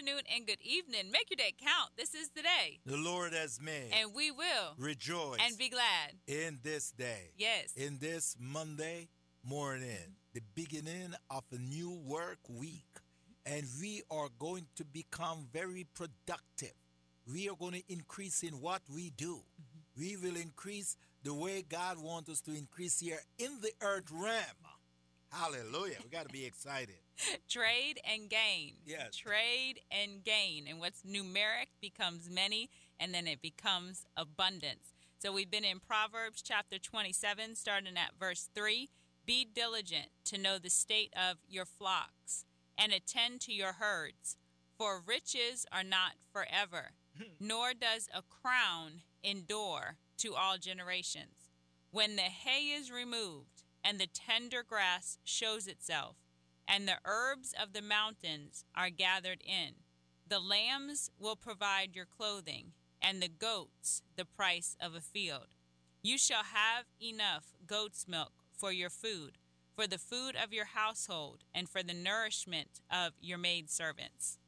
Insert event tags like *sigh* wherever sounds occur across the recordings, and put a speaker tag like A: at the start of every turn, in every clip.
A: Afternoon, and good evening. Make your day count. This is the day.
B: The Lord has made.
A: And we will
B: rejoice
A: and be glad
B: in this day.
A: Yes.
B: In this Monday morning, the beginning of a new work week. And we are going to become very productive. We are going to increase in what we do. Mm-hmm. We will increase the way God wants us to increase here in the earth realm. Hallelujah. We got to be *laughs* excited.
A: Trade and gain.
B: Yes.
A: Trade and gain. And what's numeric becomes many, and then it becomes abundance. So we've been in Proverbs chapter 27, starting at verse 3. Be diligent to know the state of your flocks and attend to your herds, for riches are not forever, hmm. nor does a crown endure to all generations. When the hay is removed, and the tender grass shows itself, and the herbs of the mountains are gathered in. The lambs will provide your clothing, and the goats the price of a field. You shall have enough goat's milk for your food, for the food of your household, and for the nourishment of your maidservants.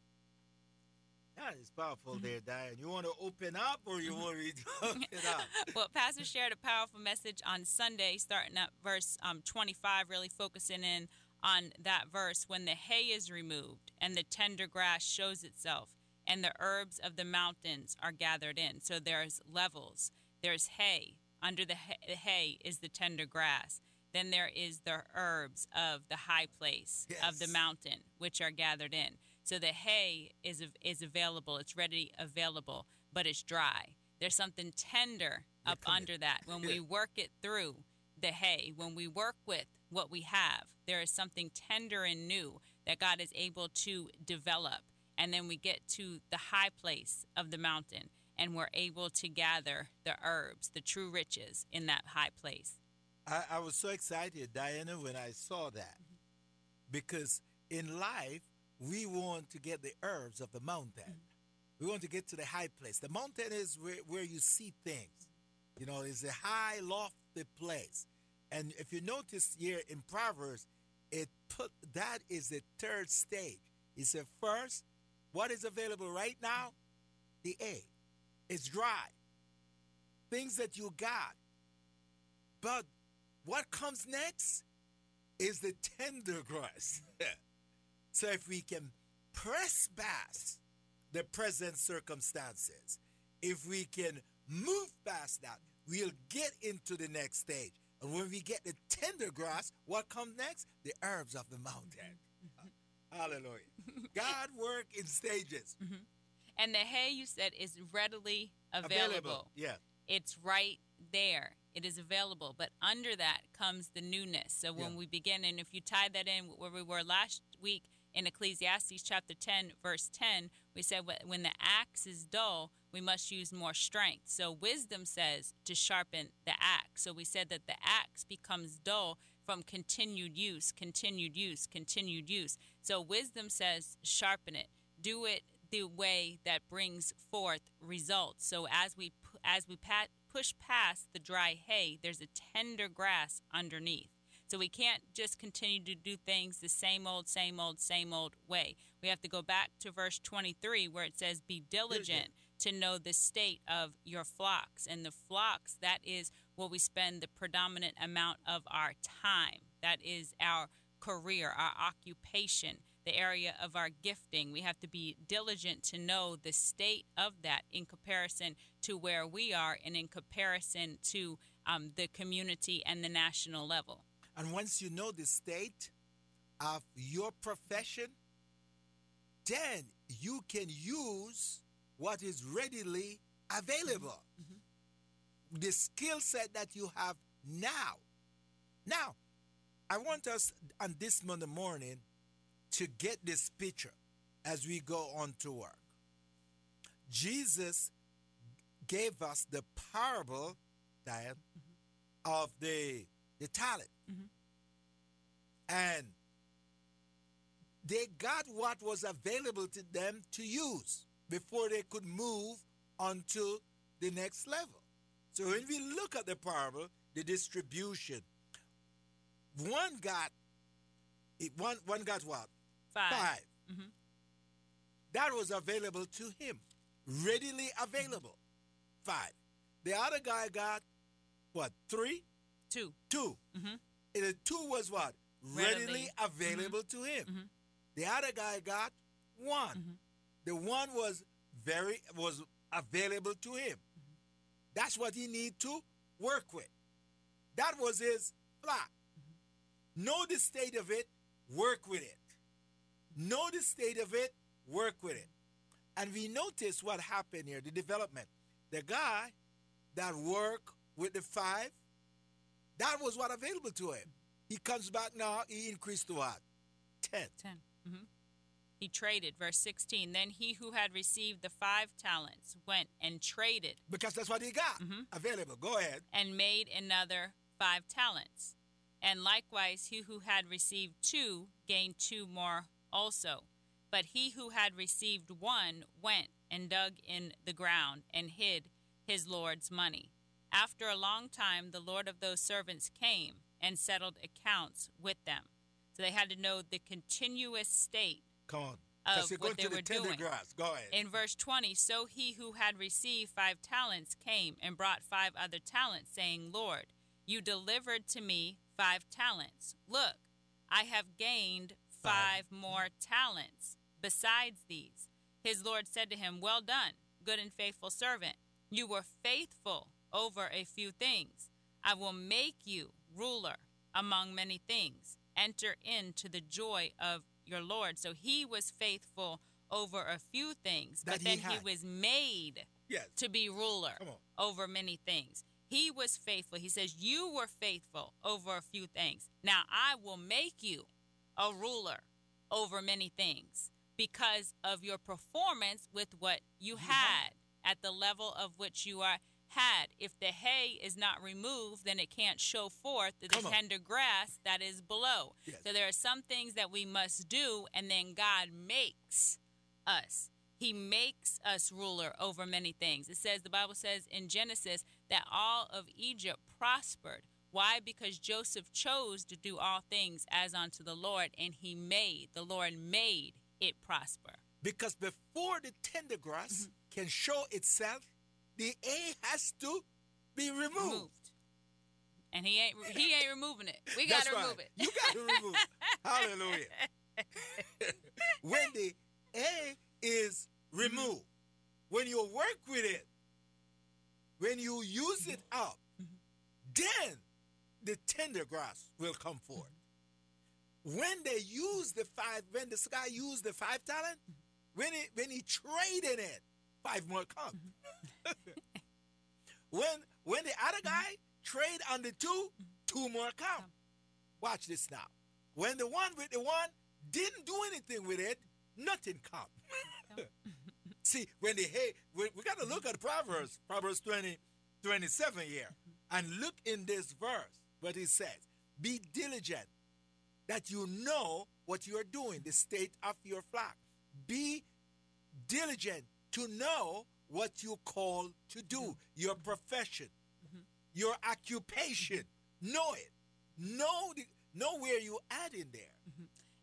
B: That is powerful there, Diane. You want to open up or you want me to open up?
A: well, Pastor shared a powerful message on Sunday, starting at verse um, 25, really focusing in on that verse when the hay is removed and the tender grass shows itself and the herbs of the mountains are gathered in. So there's levels. There's hay. Under the hay is the tender grass. Then there is the herbs of the high place yes. of the mountain, which are gathered in. So the hay is is available. It's ready available, but it's dry. There's something tender up under that. When we work it through the hay, when we work with what we have, there is something tender and new that God is able to develop. And then we get to the high place of the mountain and we're able to gather the herbs, the true riches in that high place.
B: I, I was so excited, Diana, when I saw that. Mm-hmm. Because in life, we want to get the herbs of the mountain. Mm-hmm. We want to get to the high place. The mountain is where, where you see things. You know, it's a high, lofty place. And if you notice here in Proverbs, it put that is the third stage. He said, first, what is available right now? The A. It's dry. Things that you got. But what comes next is the tender grass. *laughs* So if we can press past the present circumstances, if we can move past that, we'll get into the next stage. And when we get the tender grass, what comes next? The herbs of the mountain. Mm-hmm. *laughs* Hallelujah. God work in stages.
A: Mm-hmm. And the hay you said is readily available. available.
B: Yeah.
A: It's right there. It is available. But under that comes the newness. So when yeah. we begin, and if you tie that in where we were last week, in Ecclesiastes chapter 10, verse 10, we said when the axe is dull, we must use more strength. So wisdom says to sharpen the axe. So we said that the axe becomes dull from continued use, continued use, continued use. So wisdom says sharpen it. Do it the way that brings forth results. So as we as we pat, push past the dry hay, there's a tender grass underneath. So we can't just continue to do things the same old, same old, same old way. We have to go back to verse 23 where it says, Be diligent to know the state of your flocks. And the flocks, that is what we spend the predominant amount of our time. That is our career, our occupation, the area of our gifting. We have to be diligent to know the state of that in comparison to where we are and in comparison to um, the community and the national level.
B: And once you know the state of your profession, then you can use what is readily available. Mm-hmm. The skill set that you have now. Now, I want us on this Monday morning to get this picture as we go on to work. Jesus gave us the parable, Diane, mm-hmm. of the the talent.
A: Mhm.
B: And they got what was available to them to use before they could move on to the next level. So when we look at the parable, the distribution, one got one one got what?
A: Five.
B: 5
A: Mhm.
B: That was available to him, readily available. Five. The other guy got what? Three?
A: Two.
B: 2
A: Mhm.
B: And the two was what? Readily,
A: Readily.
B: available to him.
A: Mhm.
B: The other guy got one. The one was very was available to him. That's what he need to work with. That was his flock. Know the state of it, work with it. Know the state of it, work with it. And we notice what happened here, the development. The guy that worked with the five, that was what available to him. He comes back now, he increased to what? Ten.
A: 10. hmm He traded, verse 16. Then he who had received the five talents went and traded
B: Because that's what he got
A: mm-hmm.
B: available. Go ahead.
A: and made another five talents. And likewise, he who had received two gained two more also. But he who had received one went and dug in the ground and hid his Lord's money. After a long time, the Lord of those servants came and settled accounts with them. So they had to know the continuous state
B: Come on.
A: Of what they
B: to
A: were doing.
B: Go ahead.
A: In verse 20, so he who had received five talents came and brought five other talents, saying, Lord, you delivered to me five talents. Look, I have gained
B: Five.
A: five more talents besides these. His Lord said to him, Well done, good and faithful servant. You were faithful over a few things. I will make you ruler among many things. Enter into the joy of your Lord. So he was faithful over a few things,
B: That
A: but then he
B: had.
A: was made
B: yes.
A: to be ruler over many things. He was faithful. He says, You were faithful over a few things. Now I will make you a ruler over many things because of your performance with what you had at the level of which you are had. If the hay is not removed, then it can't show forth the
B: Come on.
A: tender grass that is below.
B: Yes.
A: So there are some things that we must do, and then God makes us. He makes us ruler over many things. It says, the Bible says in Genesis that all of Egypt prospered. Why? Because Joseph chose to do all things as unto the Lord, and he made, the Lord made it prosper.
B: Because before the tender grass
A: Mm-hmm.
B: can show itself, the A has to be removed.
A: Removed. And he ain't he ain't removing it. We gotta
B: right.
A: remove it.
B: You got to remove it. Hallelujah. *laughs* when the A is removed, when you work with it, when you use it up, then the tender grass will come forth. When they use the five, when this guy used the five talent, when he when he traded it, five more come. *laughs* when when the other guy trade on the two, two more come. Watch this now. When the one with the one didn't do anything with it, nothing come. *laughs* See, when the hey, we, we got to look at Proverbs, Proverbs 20, 27 here, and look in this verse what it says. Be diligent that you know what you are doing, the state of your flock. Be diligent to know what you call to do, mm-hmm. your profession, mm-hmm. your occupation. Mm-hmm. Know it. Know the, know where you at in there.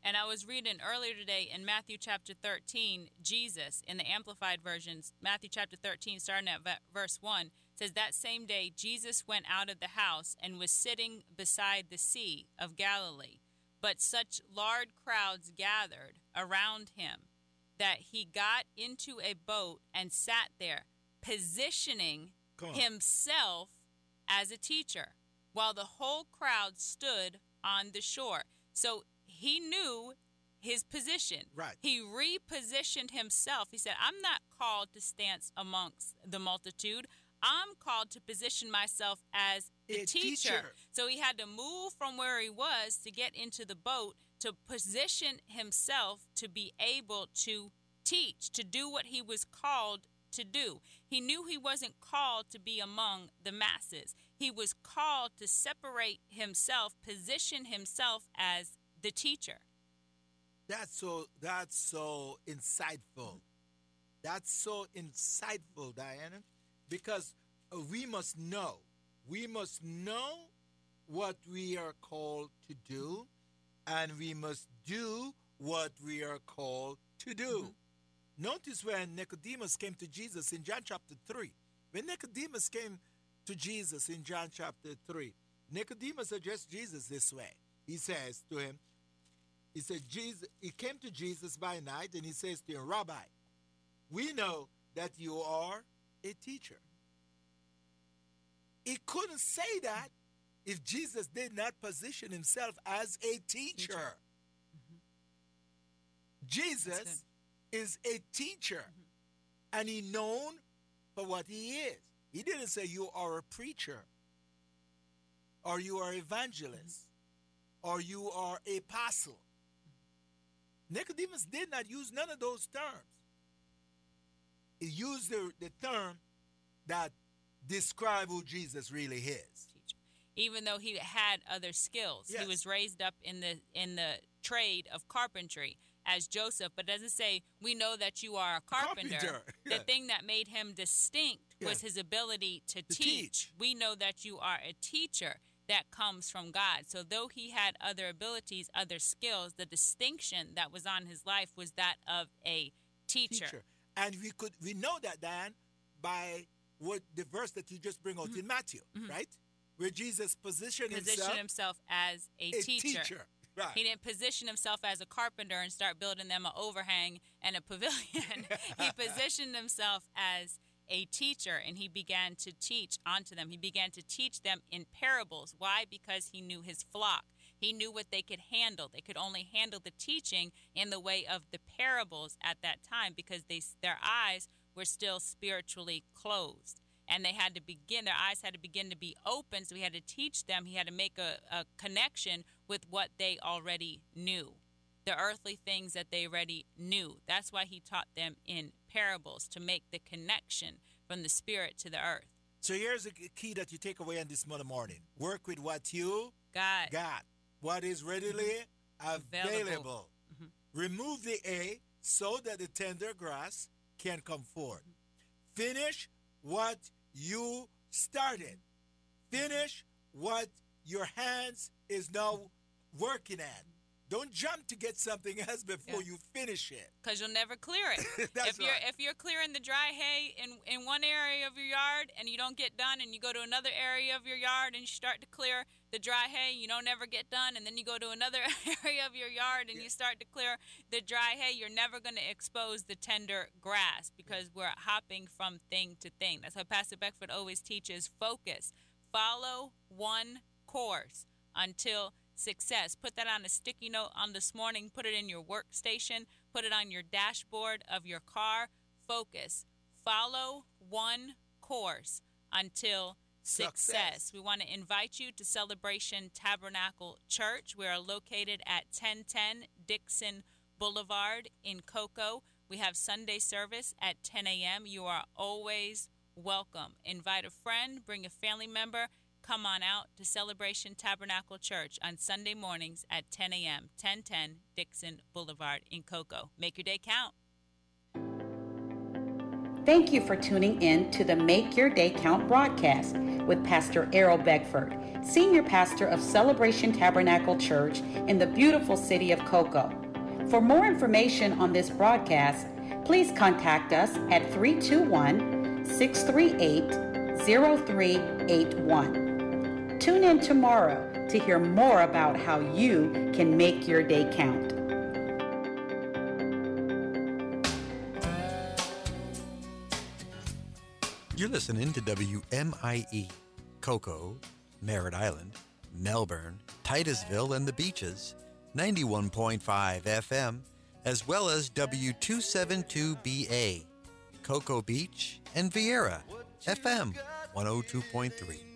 A: And I was reading earlier today in Matthew chapter 13, Jesus, in the Amplified Versions, Matthew chapter 13, starting at verse 1, says, That same day Jesus went out of the house and was sitting beside the Sea of Galilee. But such large crowds gathered around him that he got into a boat and sat there, positioning himself as a teacher, while the whole crowd stood on the shore. So he knew his position.
B: Right.
A: He repositioned himself. He said, I'm not called to stance amongst the multitude. I'm called to position myself as the teacher.
B: teacher.
A: So he had to move from where he was to get into the boat to position himself to be able to teach, to do what he was called to do. He knew he wasn't called to be among the masses. he was called to separate himself, position himself as the teacher.
B: That's so that's so insightful. That's so insightful, Diana, because we must know. We must know what we are called to do, and we must do what we are called to do. Mm-hmm. Notice when Nicodemus came to Jesus in John chapter 3. When Nicodemus came to Jesus in John chapter 3, Nicodemus addressed Jesus this way. He says to him, He said, Jesus, he came to Jesus by night and he says to him, Rabbi, we know that you are a teacher. He couldn't say that if Jesus did not position himself as a teacher. teacher. Mm-hmm. Jesus is a teacher mm-hmm. and he known for what he is. He didn't say you are a preacher or you are evangelist mm-hmm. or you are apostle. Nicodemus did not use none of those terms. He used the, the term that describe who Jesus really is.
A: Even though he had other skills, yes. he was raised up in the in the trade of carpentry as Joseph, but doesn't say we know that you are a carpenter. carpenter. Yeah. The thing that made him distinct yeah. was his ability to, to teach. teach. We know that you are a teacher that comes from God. So though he had other abilities, other skills, the distinction that was on his life was that of a teacher. teacher.
B: And we could we know that Dan by what the verse that you just bring out mm-hmm. in Matthew, mm-hmm. right? Where Jesus positioned,
A: positioned himself, himself as a,
B: a
A: teacher.
B: teacher. Right.
A: He didn't position himself as a carpenter and start building them an overhang and a pavilion. *laughs* he *laughs* positioned himself as a teacher and he began to teach onto them. He began to teach them in parables. Why? Because he knew his flock. He knew what they could handle. They could only handle the teaching in the way of the parables at that time because they, their eyes were still spiritually closed. And they had to begin, their eyes had to begin to be open. So he had to teach them, he had to make a, a connection with what they already knew, the earthly things that they already knew. That's why he taught them in parables to make the connection from the spirit to the earth.
B: So here's a key that you take away on this Monday morning work with what you
A: got.
B: got what is readily available. available. Mm-hmm. Remove the A so that the tender grass can come forward. Finish what you started. Finish what your hands is now working at. Don't jump to get something *laughs* else before yeah. you finish it.
A: Because you'll never clear it. *laughs*
B: if
A: you're
B: right.
A: if you're clearing the dry hay in, in one area of your yard and you don't get done and you go to another area of your yard and you start to clear the dry hay, you don't ever get done, and then you go to another *laughs* area of your yard and yeah. you start to clear the dry hay, you're never going to expose the tender grass because we're hopping from thing to thing. That's why Pastor Beckford always teaches focus. Follow one course until success. Put that on a sticky note on this morning, put it in your workstation, put it on your dashboard of your car. Focus. Follow one course until success. success. We want to invite you to Celebration Tabernacle Church. We are located at 1010 Dixon Boulevard in Cocoa. We have Sunday service at 10 a.m. You are always welcome. Invite a friend, bring a family member come on out to Celebration Tabernacle Church on Sunday mornings at 10 a.m., 1010 Dixon Boulevard in Cocoa. Make your day count.
C: Thank you for tuning in to the Make Your Day Count broadcast with Pastor Errol Beckford, Senior Pastor of Celebration Tabernacle Church in the beautiful city of Cocoa. For more information on this broadcast, please contact us at 321 638 0381. Tune in tomorrow to hear more about how you can make your day count.
D: You're listening to WMIE, Cocoa, Merritt Island, Melbourne, Titusville, and the Beaches, 91.5 FM, as well as W272BA, Cocoa Beach, and Viera, FM 102.3.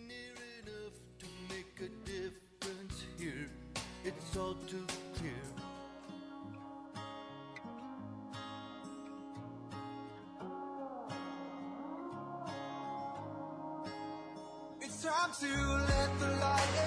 D: it's. It's time to let the light